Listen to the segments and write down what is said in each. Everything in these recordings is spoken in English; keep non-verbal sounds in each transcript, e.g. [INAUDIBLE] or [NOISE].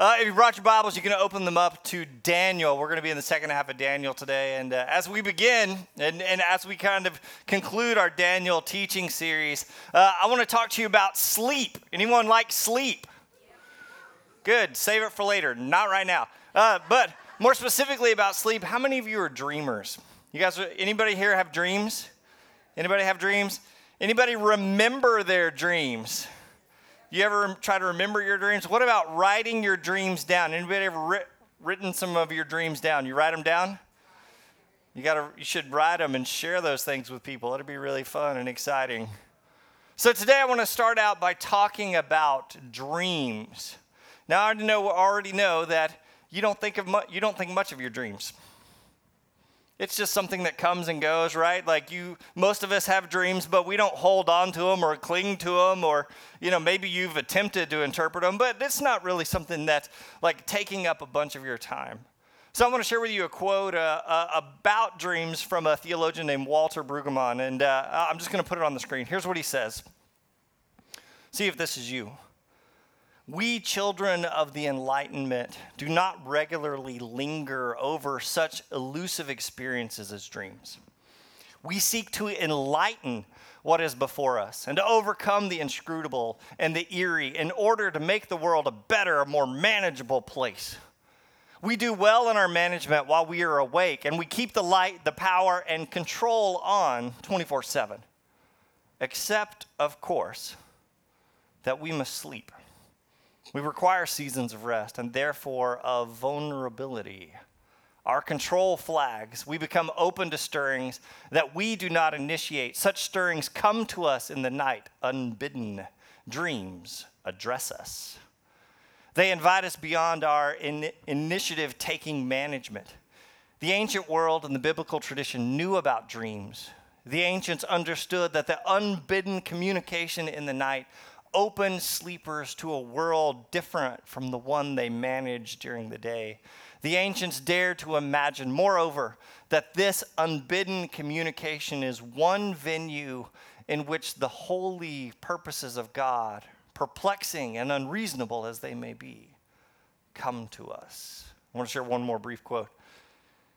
Uh, if you brought your Bibles, you can open them up to Daniel. We're going to be in the second half of Daniel today. And uh, as we begin, and, and, as we kind of conclude our Daniel teaching series, uh, I want to talk to you about sleep. Anyone like sleep? Good. Save it for later. Not right now. Uh, but more specifically about sleep, how many of you are dreamers? You guys, anybody here have dreams? Anybody have dreams? Anybody remember their dreams? You ever try to remember your dreams? What about writing your dreams down? Anybody ever writ- written some of your dreams down? You write them down? You got to you should write them and share those things with people. It'll be really fun and exciting. So today I want to start out by talking about dreams. Now I know already know that you don't think of mu- you don't think much of your dreams it's just something that comes and goes, right? Like you, most of us have dreams, but we don't hold on to them or cling to them, or you know, maybe you've attempted to interpret them, but it's not really something that's like taking up a bunch of your time. So I want to share with you a quote uh, uh, about dreams from a theologian named Walter Brueggemann, and uh, I'm just going to put it on the screen. Here's what he says. See if this is you. We, children of the Enlightenment, do not regularly linger over such elusive experiences as dreams. We seek to enlighten what is before us and to overcome the inscrutable and the eerie in order to make the world a better, a more manageable place. We do well in our management while we are awake, and we keep the light, the power, and control on 24 7. Except, of course, that we must sleep. We require seasons of rest and therefore of vulnerability. Our control flags, we become open to stirrings that we do not initiate. Such stirrings come to us in the night, unbidden. Dreams address us. They invite us beyond our in- initiative taking management. The ancient world and the biblical tradition knew about dreams. The ancients understood that the unbidden communication in the night open sleepers to a world different from the one they managed during the day. The ancients dared to imagine, moreover, that this unbidden communication is one venue in which the holy purposes of God, perplexing and unreasonable as they may be, come to us. I want to share one more brief quote.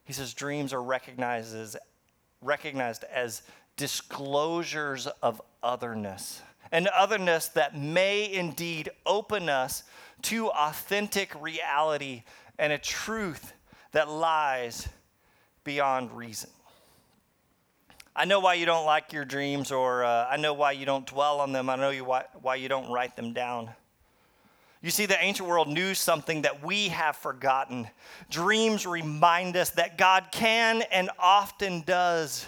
He says, Dreams are recognized as, recognized as disclosures of otherness and otherness that may indeed open us to authentic reality and a truth that lies beyond reason. I know why you don't like your dreams, or uh, I know why you don't dwell on them. I know you why, why you don't write them down. You see, the ancient world knew something that we have forgotten. Dreams remind us that God can and often does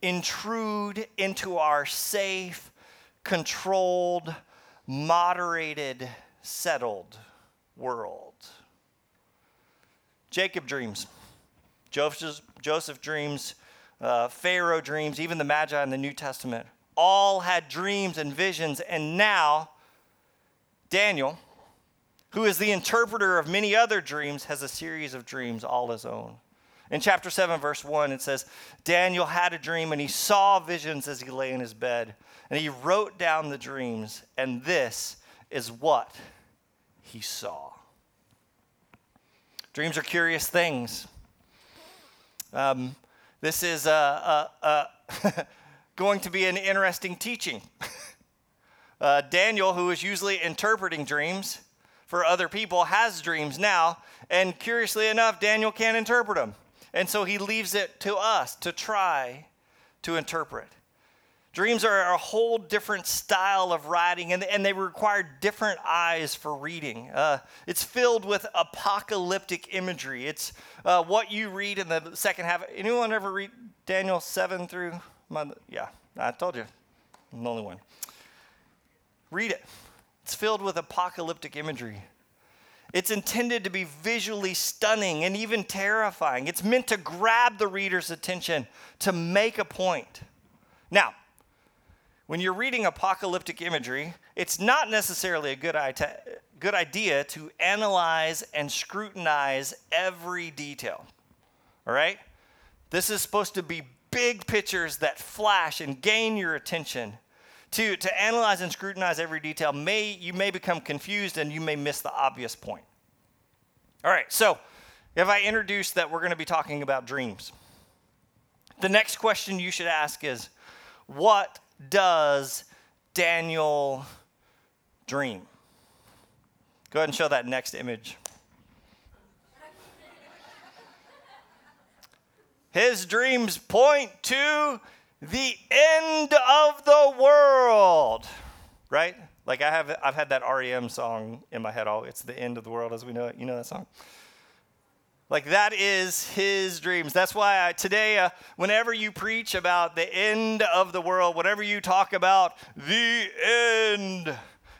intrude into our safe controlled, moderated, settled world. Jacob dreams, Joseph, Joseph dreams, uh, Pharaoh dreams, even the Magi in the New Testament all had dreams and visions, and now Daniel, who is the interpreter of many other dreams, has a series of dreams all his own. In chapter 7, verse 1, it says Daniel had a dream and he saw visions as he lay in his bed. And he wrote down the dreams, and this is what he saw. Dreams are curious things. Um, this is uh, uh, uh, [LAUGHS] going to be an interesting teaching. [LAUGHS] Uh, Daniel, who is usually interpreting dreams for other people, has dreams now, and curiously enough, Daniel can't interpret them. And so he leaves it to us to try to interpret. Dreams are a whole different style of writing, and, and they require different eyes for reading. Uh, it's filled with apocalyptic imagery. It's uh, what you read in the second half. Anyone ever read Daniel 7 through? My, yeah, I told you. I'm the only one. Read it. It's filled with apocalyptic imagery. It's intended to be visually stunning and even terrifying. It's meant to grab the reader's attention, to make a point. Now, when you're reading apocalyptic imagery, it's not necessarily a good, good idea to analyze and scrutinize every detail. All right? This is supposed to be big pictures that flash and gain your attention. To, to analyze and scrutinize every detail, may, you may become confused and you may miss the obvious point. All right, so if I introduce that we're going to be talking about dreams, the next question you should ask is what does Daniel dream? Go ahead and show that next image. His dreams point to the end of the world, right? Like I have, I've had that REM song in my head. all. it's the end of the world as we know it. You know that song? Like that is his dreams. That's why I, today, uh, whenever you preach about the end of the world, whatever you talk about the end,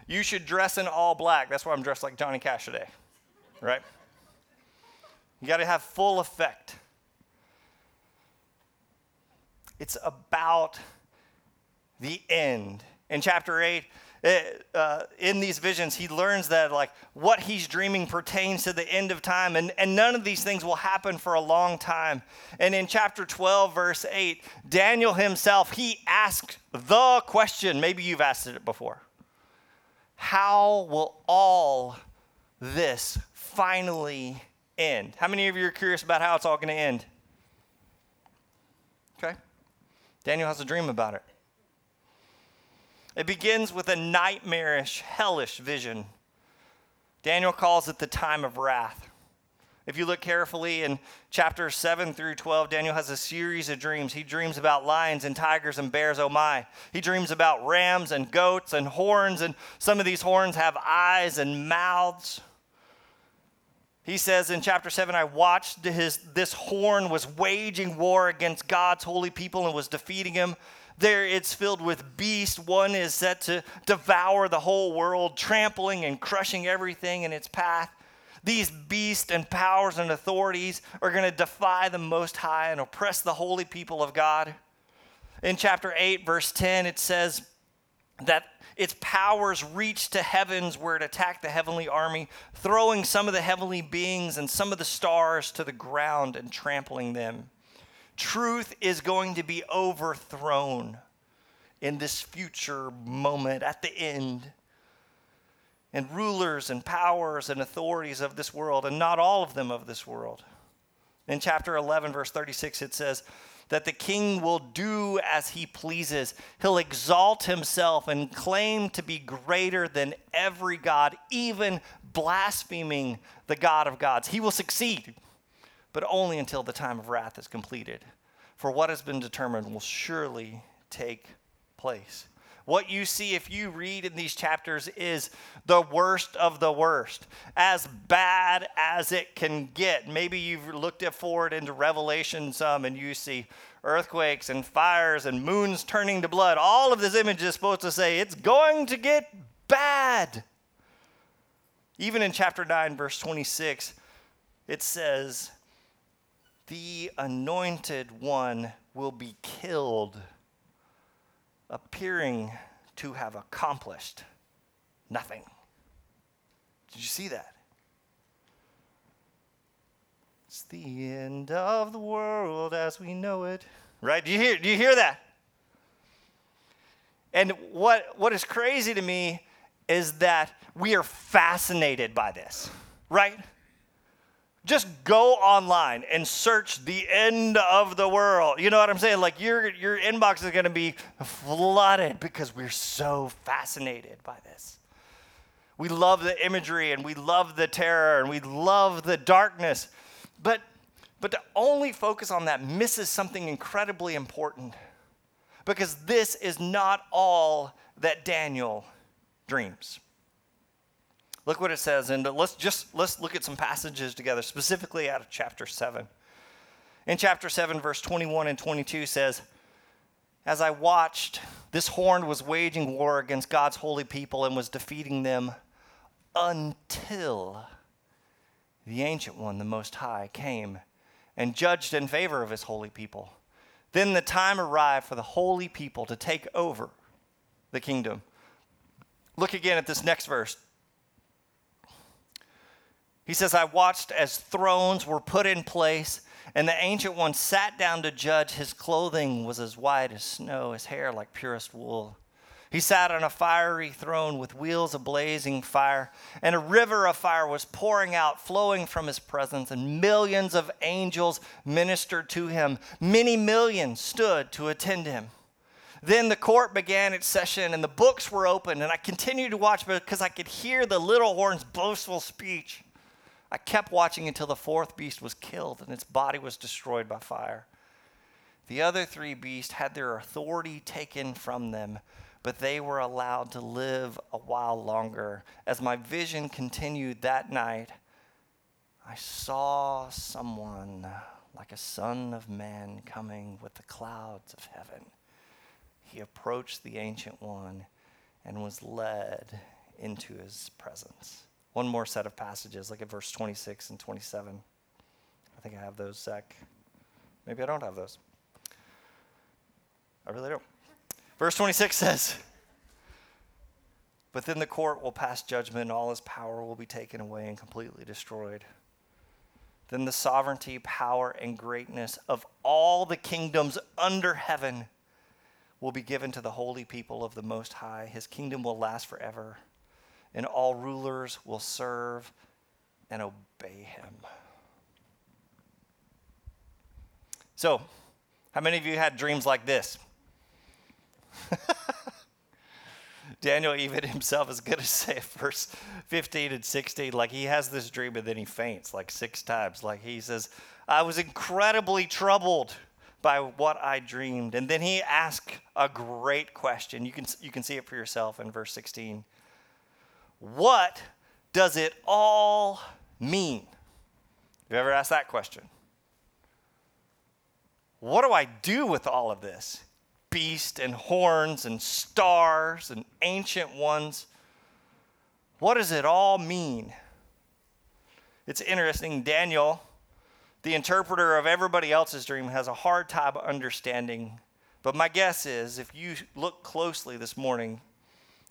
you should dress in all black. That's why I'm dressed like Johnny Cash today, right? You got to have full effect. It's about the end. In chapter 8, it, uh, in these visions, he learns that like what he's dreaming pertains to the end of time, and, and none of these things will happen for a long time. And in chapter 12, verse 8, Daniel himself, he asked the question, maybe you've asked it before. How will all this finally end? How many of you are curious about how it's all going to end? Okay. Daniel has a dream about it. It begins with a nightmarish, hellish vision. Daniel calls it the time of wrath. If you look carefully in chapter 7 through 12, Daniel has a series of dreams. He dreams about lions and tigers and bears, oh my. He dreams about rams and goats and horns, and some of these horns have eyes and mouths. He says in chapter 7, I watched his, this horn was waging war against God's holy people and was defeating him. There it's filled with beasts. One is set to devour the whole world, trampling and crushing everything in its path. These beasts and powers and authorities are going to defy the Most High and oppress the holy people of God. In chapter 8, verse 10, it says that its powers reached to heavens where it attacked the heavenly army, throwing some of the heavenly beings and some of the stars to the ground and trampling them. Truth is going to be overthrown in this future moment at the end. And rulers and powers and authorities of this world, and not all of them of this world. In chapter 11, verse 36, it says, that the king will do as he pleases. He'll exalt himself and claim to be greater than every God, even blaspheming the God of gods. He will succeed but only until the time of wrath is completed. For what has been determined will surely take place. What you see if you read in these chapters is the worst of the worst, as bad as it can get. Maybe you've looked it forward into Revelation some and you see earthquakes and fires and moons turning to blood. All of this image is supposed to say it's going to get bad. Even in chapter 9, verse 26, it says, the anointed one will be killed, appearing to have accomplished nothing. Did you see that? It's the end of the world as we know it. Right? Do you hear, do you hear that? And what, what is crazy to me is that we are fascinated by this, right? Just go online and search the end of the world. You know what I'm saying? Like your your inbox is going to be flooded because we're so fascinated by this. We love the imagery and we love the terror and we love the darkness. But but to only focus on that misses something incredibly important. Because this is not all that Daniel dreams. Look what it says, and let's just let's look at some passages together, specifically out of chapter 7. In chapter 7, verse 21 and 22 says, As I watched, this horn was waging war against God's holy people and was defeating them until the ancient one, the Most High, came and judged in favor of his holy people. Then the time arrived for the holy people to take over the kingdom. Look again at this next verse, he says, I watched as thrones were put in place, and the ancient one sat down to judge. His clothing was as white as snow, his hair like purest wool. He sat on a fiery throne with wheels of blazing fire, and a river of fire was pouring out, flowing from his presence, and millions of angels ministered to him. Many millions stood to attend him. Then the court began its session, and the books were opened, and I continued to watch because I could hear the little horn's boastful speech. I kept watching until the fourth beast was killed and its body was destroyed by fire. The other three beasts had their authority taken from them but they were allowed to live a while longer. As my vision continued that night, I saw someone like a son of man coming with the clouds of heaven. He approached the Ancient One and was led into his presence. One more set of passages, look at verse 26 and 27. I think I have those, Zach. Maybe I don't have those. I really don't. Verse 26 says, But then the court will pass judgment, and all his power will be taken away and completely destroyed. Then the sovereignty, power, and greatness of all the kingdoms under heaven will be given to the holy people of the Most High. His kingdom will last forever, and all rulers will serve and obey him. So, how many of you had dreams like this? [LAUGHS] Daniel even himself is going to say [LAUGHS] verse 15 and 16, like he has this dream and then he faints like six times. Like he says, I was incredibly troubled by what I dreamed. And then he asks a great question. You can, you can see it for yourself in verse 16. What does it all mean? Have you ever asked that question? What do I do with all of this? beast and horns and stars and ancient ones. What does it all mean? It's interesting. Daniel, the interpreter of everybody else's dream, has a hard time understanding. But my guess is if you look closely this morning,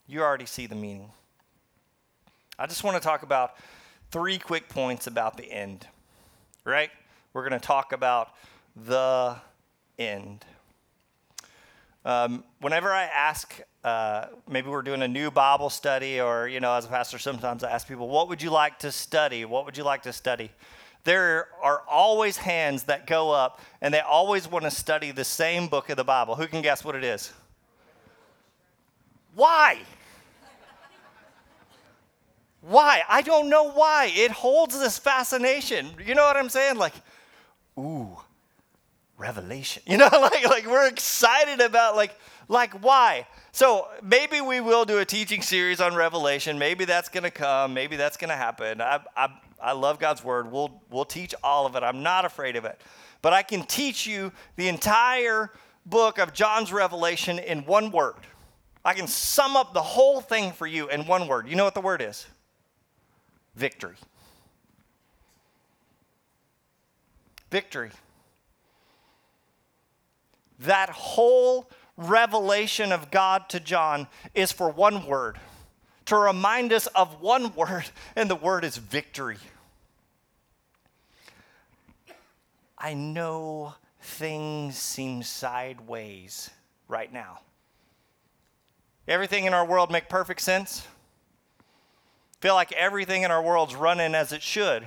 you already see the meaning. I just want to talk about three quick points about the end, right? We're going to talk about the end. Um, whenever I ask, uh, maybe we're doing a new Bible study, or, you know, as a pastor, sometimes I ask people, what would you like to study? What would you like to study? There are always hands that go up, and they always want to study the same book of the Bible. Who can guess what it is? Why? Why? I don't know why. It holds this fascination. You know what I'm saying? Like, ooh, revelation. [LAUGHS] You know, like like we're excited about like like why? So maybe we will do a teaching series on Revelation. Maybe that's to come. Maybe that's to happen. I, I, I love God's word. We'll, we'll teach all of it. I'm not afraid of it. But I can teach you the entire book of John's Revelation in one word. I can sum up the whole thing for you in one word. You know what the word is? Victory. Victory that whole revelation of God to John is for one word, to remind us of one word, and the word is victory. I know things seem sideways right now. Everything in our world make perfect sense? Feel like everything in our world's running as it should,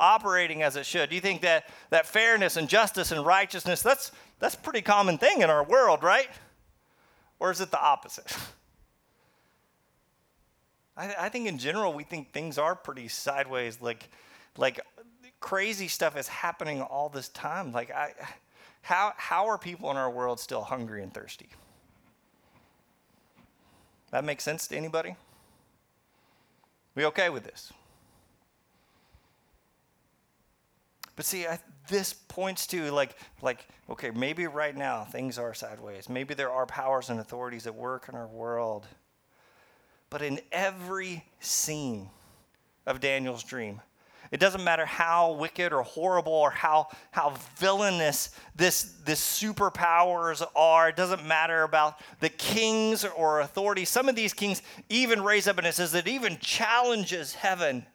operating as it should. Do you think that, that fairness and justice and righteousness, that's, that's a pretty common thing in our world, right? Or is it the opposite? I, I think in general we think things are pretty sideways. Like, like crazy stuff is happening all this time. Like, I, how how are people in our world still hungry and thirsty? That makes sense to anybody? We okay with this? But see, I, this points to like, like, okay, maybe right now things are sideways. Maybe there are powers and authorities at work in our world. But in every scene of Daniel's dream, it doesn't matter how wicked or horrible or how, how villainous this, this superpowers are. It doesn't matter about the kings or authorities. Some of these kings even raise up and it says that even challenges heaven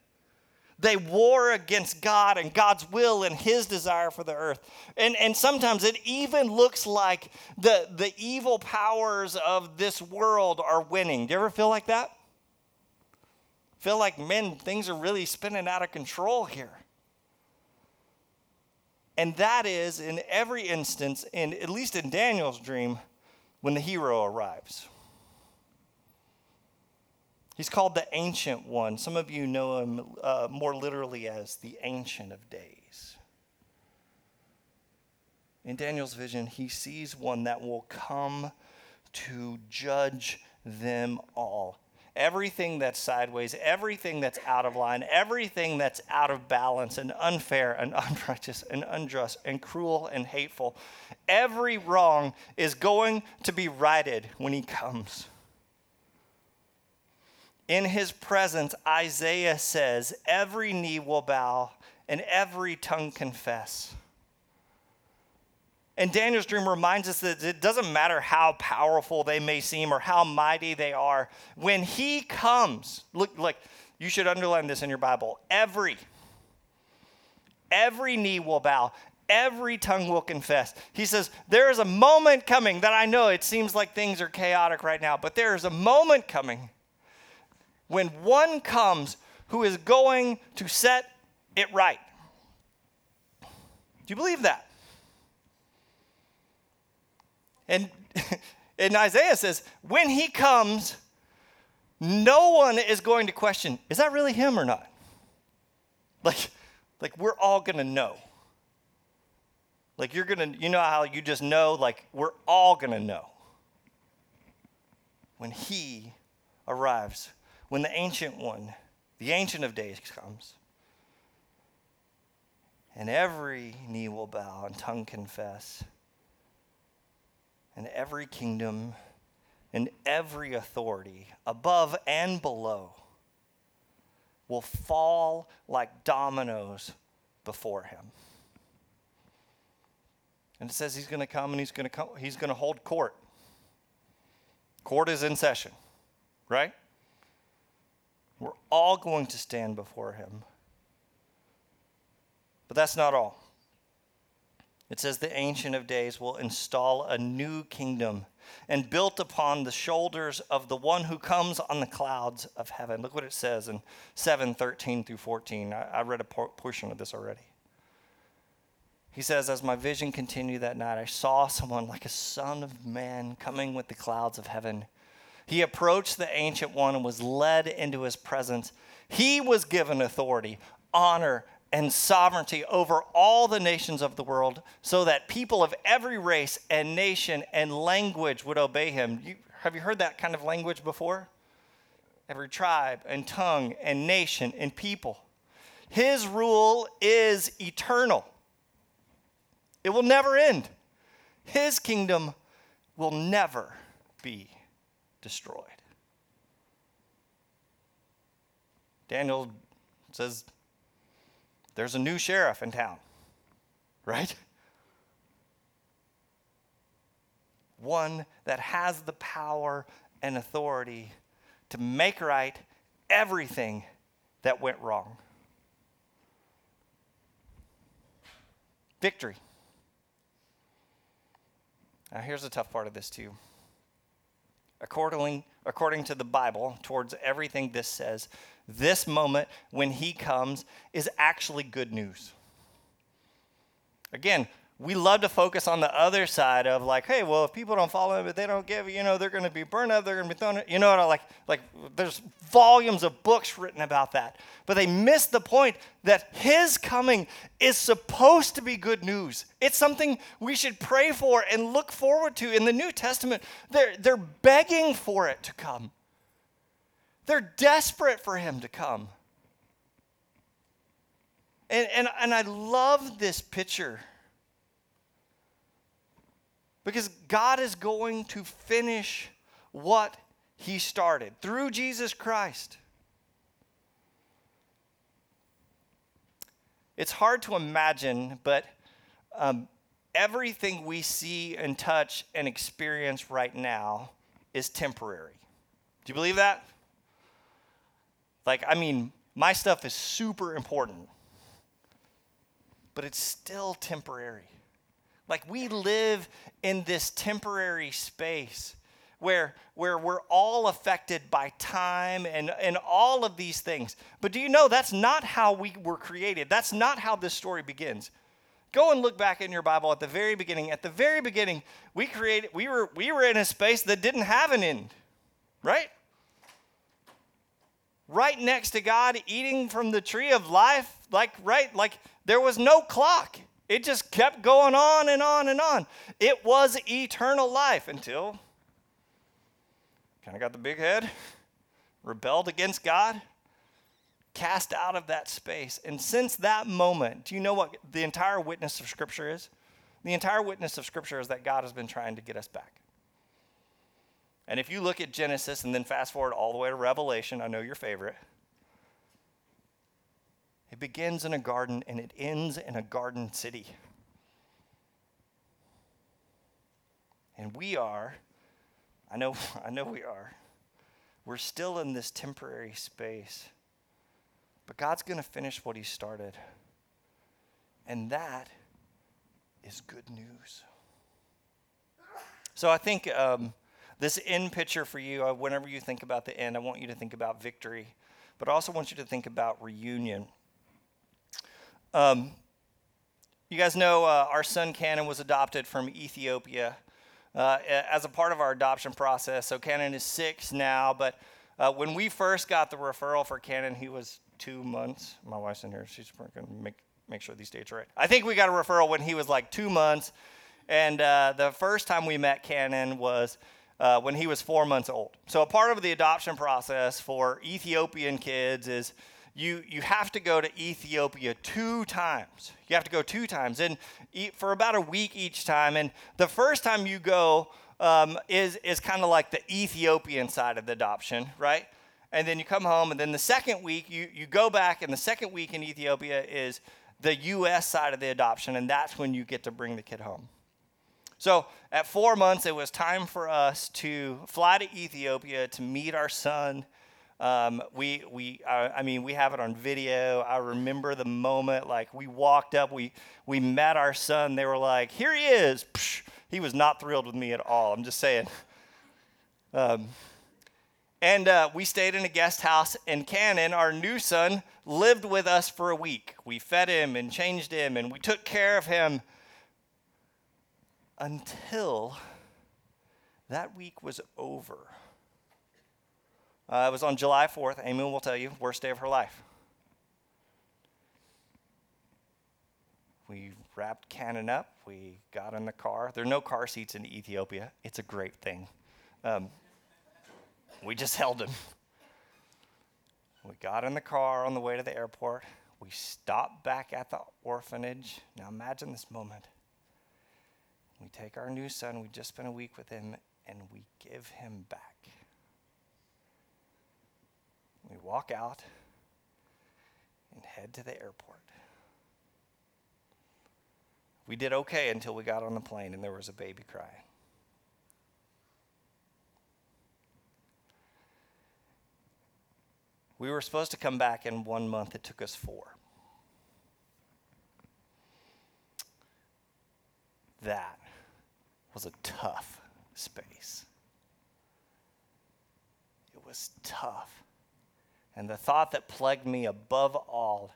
They war against God and God's will and his desire for the earth. And, and sometimes it even looks like the, the evil powers of this world are winning. Do you ever feel like that? Feel like, men, things are really spinning out of control here. And that is, in every instance, in, at least in Daniel's dream, when the hero arrives. He's called the Ancient One. Some of you know him uh, more literally as the Ancient of Days. In Daniel's vision, he sees one that will come to judge them all everything that's sideways, everything that's out of line, everything that's out of balance and unfair and [LAUGHS] unrighteous and unjust and cruel and hateful, every wrong is going to be righted when he comes. In his presence, Isaiah says, every knee will bow and every tongue confess. And Daniel's dream reminds us that it doesn't matter how powerful they may seem or how mighty they are. When he comes, look, you should underline this in your Bible. Every, every knee will bow, every tongue will confess. He says, There is a moment coming that I know it seems like things are chaotic right now, but there is a moment coming when one comes who is going to set it right. Do you believe that? And, [LAUGHS] and Isaiah says, when he comes, no one is going to question, is that really him or not? Like, like we're all going to know. Like you're going to, you know how you just know, like we're all going to know. When he arrives, when the ancient one, the ancient of days comes, and every knee will bow and tongue confess and every kingdom and every authority, above and below, will fall like dominoes before him. And it says he's going to come and he's going to come, he's going to hold court. Court is in session, right? We're all going to stand before him. But that's not all. It says the Ancient of Days will install a new kingdom and built upon the shoulders of the one who comes on the clouds of heaven. Look what it says in 7 13 through 14. I, I read a portion of this already. He says, As my vision continued that night, I saw someone like a son of man coming with the clouds of heaven. He approached the Ancient One and was led into his presence. He was given authority, honor, and sovereignty over all the nations of the world, so that people of every race and nation and language would obey him. You, have you heard that kind of language before? Every tribe and tongue and nation and people. His rule is eternal, it will never end. His kingdom will never be destroyed. Daniel says there's a new sheriff in town, right? One that has the power and authority to make right everything that went wrong. Victory. Now, here's the tough part of this, too. According, according to the Bible, towards everything this says, this moment when he comes is actually good news. Again, we love to focus on the other side of like, hey, well, if people don't follow him, but they don't give, you know, they're going to be burned up, they're going to be thrown, you know what I like, like there's volumes of books written about that. But they miss the point that his coming is supposed to be good news. It's something we should pray for and look forward to. In the New Testament, they're, they're begging for it to come. They're desperate for him to come. And, and, and I love this picture because God is going to finish what he started through Jesus Christ. It's hard to imagine, but um, everything we see and touch and experience right now is temporary. Do you believe that? Like, I mean, My stuff is super important, but it's still temporary. Like we live in this temporary space where, where we're all affected by time and, and all of these things. But do you know that's not how we were created? That's not how this story begins. Go and look back in your Bible at the very beginning. At the very beginning, we created we were we were in a space that didn't have an end. Right? Right next to God eating from the tree of life, like right like there was no clock. It just kept going on and on and on. It was eternal life until kind of got the big head, rebelled against God, cast out of that space. And since that moment, do you know what the entire witness of Scripture is? The entire witness of Scripture is that God has been trying to get us back. And if you look at Genesis and then fast forward all the way to Revelation, I know your favorite. It begins in a garden and it ends in a garden city. And we are I know, [LAUGHS] I know we are. We're still in this temporary space. But God's going to finish what He started. And that is good news. So I think um, this end picture for you, uh, whenever you think about the end, I want you to think about victory, but I also want you to think about reunion. Um, you guys know uh, our son Cannon was adopted from Ethiopia uh, as a part of our adoption process. So Cannon is six now, but uh, when we first got the referral for Cannon, he was two months. My wife's in here; she's going to make make sure these dates are right. I think we got a referral when he was like two months, and uh, the first time we met Cannon was. Uh, when he was four months old. So, a part of the adoption process for Ethiopian kids is you, you have to go to Ethiopia two times. You have to go two times and for about a week each time. And the first time you go um, is, is kind of like the Ethiopian side of the adoption, right? And then you come home, and then the second week you, you go back, and the second week in Ethiopia is the U.S. side of the adoption, and that's when you get to bring the kid home. So at four months, it was time for us to fly to Ethiopia to meet our son um, we, we, uh, I mean, we have it on video. I remember the moment, like we walked up, we, we met our son. They were like, "Here he is." Psh, he was not thrilled with me at all. I'm just saying. Um, and uh, we stayed in a guest house in Cannon. Our new son lived with us for a week. We fed him and changed him, and we took care of him until that week was over. Uh, it was on July 4th. Amy will tell you, worst day of her life. We wrapped Cannon up. We got in the car. There are no car seats in Ethiopia. It's a great thing. Um, we just [LAUGHS] held him. We got in the car on the way to the airport. We stopped back at the orphanage. Now imagine this moment. We take our new son, we just spent a week with him, and we give him back. We walk out and head to the airport. We did okay until we got on the plane and there was a baby crying. We were supposed to come back in one month, it took us four. That was a tough space. It was tough. And the thought that plagued me above all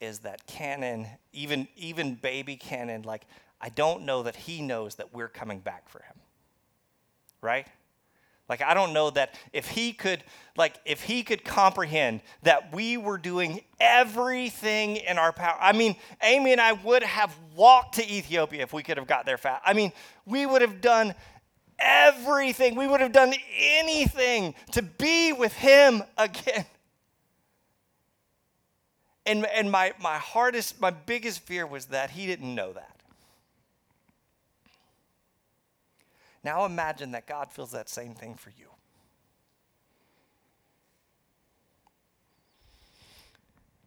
is that Cannon, even, even baby Cannon, like, I don't know that he knows that we're coming back for him. Right? Like, I don't know that if he could, like, if he could comprehend that we were doing everything in our power. I mean, Amy and I would have walked to Ethiopia if we could have got there fast. I mean, we would have done everything. We would have done anything to be with him again. And, and my, my hardest, my biggest fear was that he didn't know that. Now imagine that God feels that same thing for you.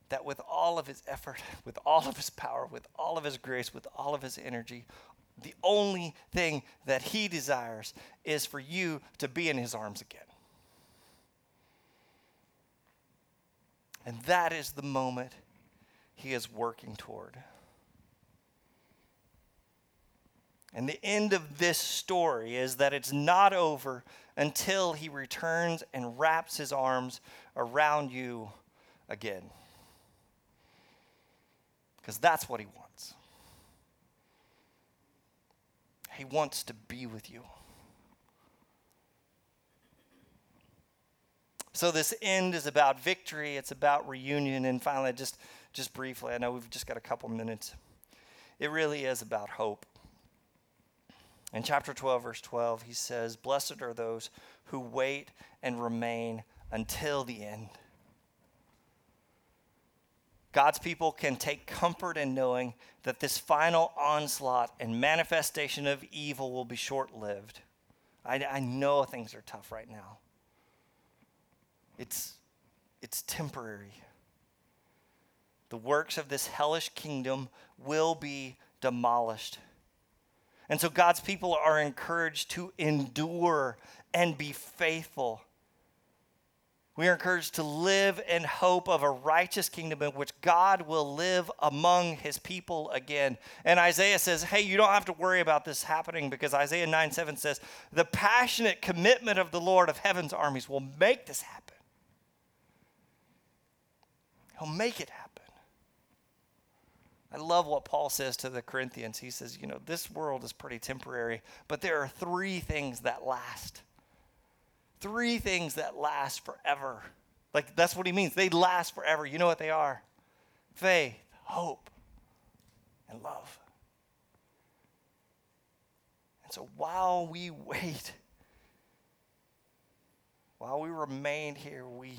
That with all of his effort, [LAUGHS] with all of his power, with all of his grace, with all of his energy, the only thing that he desires is for you to be in his arms again. And that is the moment he is working toward. And the end of this story is that it's not over until he returns and wraps his arms around you again. Because that's what he wants. He wants to be with you. So this end is about victory, it's about reunion, and finally, just just briefly, I know we've just got a couple minutes. It really is about hope. In chapter 12, verse 12, he says, Blessed are those who wait and remain until the end. God's people can take comfort in knowing that this final onslaught and manifestation of evil will be short lived. I, I know things are tough right now. It's, it's temporary. The works of this hellish kingdom will be demolished. And so God's people are encouraged to endure and be faithful. We are encouraged to live in hope of a righteous kingdom in which God will live among his people again. And Isaiah says, hey, you don't have to worry about this happening because Isaiah 9 7 says, the passionate commitment of the Lord of heaven's armies will make this happen. He'll make it happen. I love what Paul says to the Corinthians. He says, You know, this world is pretty temporary, but there are three things that last. Three things that last forever. Like, that's what he means. They last forever. You know what they are? Faith, hope, and love. And so while we [LAUGHS] wait, while we remain here, we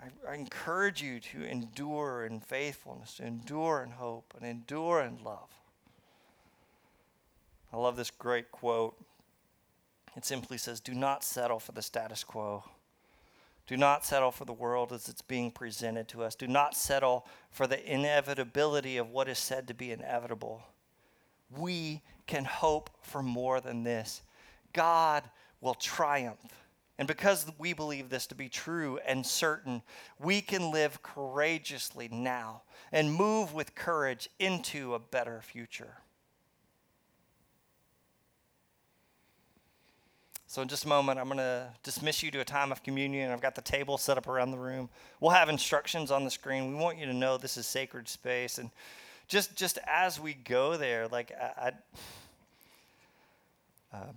I, I encourage you to endure in faithfulness, to endure in hope, and endure in love. I love this great quote. It simply says, Do not settle for the status quo. Do not settle for the world as it's being presented to us. Do not settle for the inevitability of what is said to be inevitable. We can hope for more than this. God will triumph. And because we believe this to be true and certain, we can live courageously now and move with courage into a better future. So, in just a moment, I'm going to dismiss you to a time of communion. I've got the table set up around the room. We'll have instructions on the screen. We want you to know this is sacred space. And just, just as we go there, like, I, I um,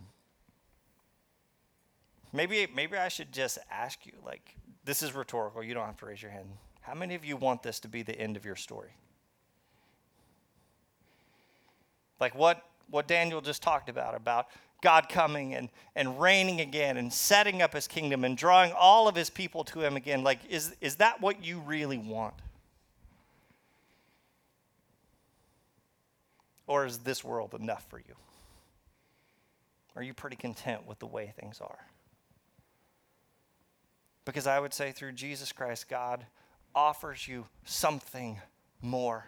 Maybe, maybe I should just ask you, like, this is rhetorical. You don't have to raise your hand. How many of you want this to be the end of your story? Like what, what Daniel just talked about, about God coming and, and reigning again and setting up his kingdom and drawing all of his people to him again. Like, is, is that what you really want? Or is this world enough for you? Are you pretty content with the way things are? Because I would say through Jesus Christ, God offers you something more.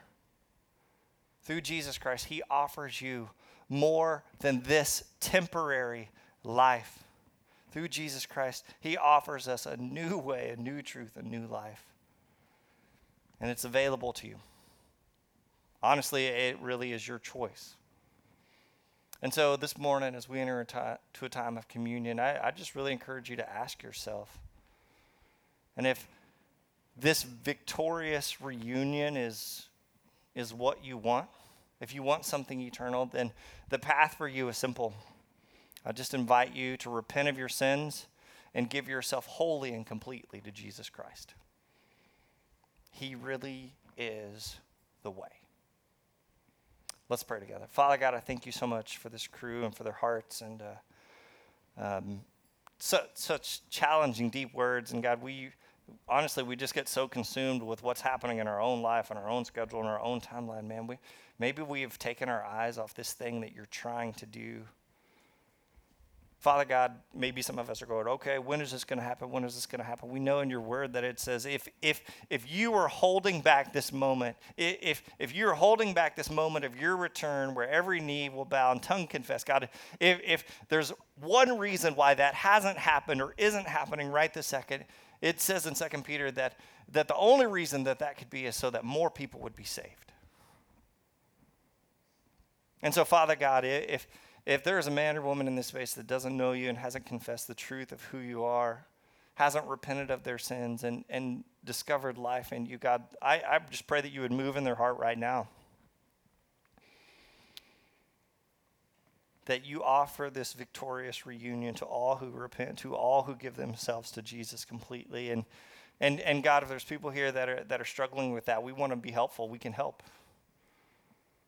Through Jesus Christ, He offers you more than this temporary life. Through Jesus Christ, He offers us a new way, a new truth, a new life. And it's available to you. Honestly, it really is your choice. And so this morning, as we enter into a time of communion, I, I just really encourage you to ask yourself and if this victorious reunion is, is what you want, if you want something eternal, then the path for you is simple. I just invite you to repent of your sins and give yourself wholly and completely to Jesus Christ. He really is the way. Let's pray together. Father God, I thank you so much for this crew and for their hearts and uh, um, su- such challenging, deep words. And God, we honestly, we just get so consumed with what's happening in our own life, and our own schedule, and our own timeline, man. We, maybe we've taken our eyes off this thing that you're trying to do. Father God, maybe some of us are going, okay, when is this going to happen? When is this going to happen? We know in your word that it says if, if, if you are holding back this moment, if, if you're holding back this moment of your return where every knee will bow and tongue confess, God, if, if there's one reason why that hasn't happened or isn't happening right this second, it says in 2 Peter that, that the only reason that that could be is so that more people would be saved. And so, Father God, if, if there is a man or woman in this space that doesn't know you and hasn't confessed the truth of who you are, hasn't repented of their sins, and, and discovered life in you, God, I, I just pray that you would move in their heart right now. That you offer this victorious reunion to all who repent, to all who give themselves to Jesus completely. And, and, and God, if there's people here that are, that are struggling with that, we want to be helpful. We can help.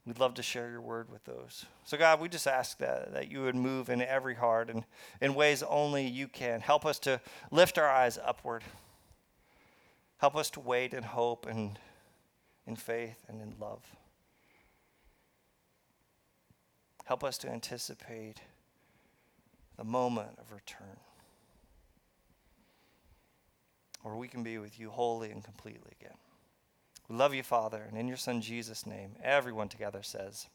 We'd love to share your word with those. So, God, we just ask that, that you would move in every heart and in ways only you can. Help us to lift our eyes upward. Help us to wait in hope and in faith and in love. Help us to anticipate the moment of return where we can be with you wholly and completely again. We love you, Father, and in your Son Jesus' name, everyone together says,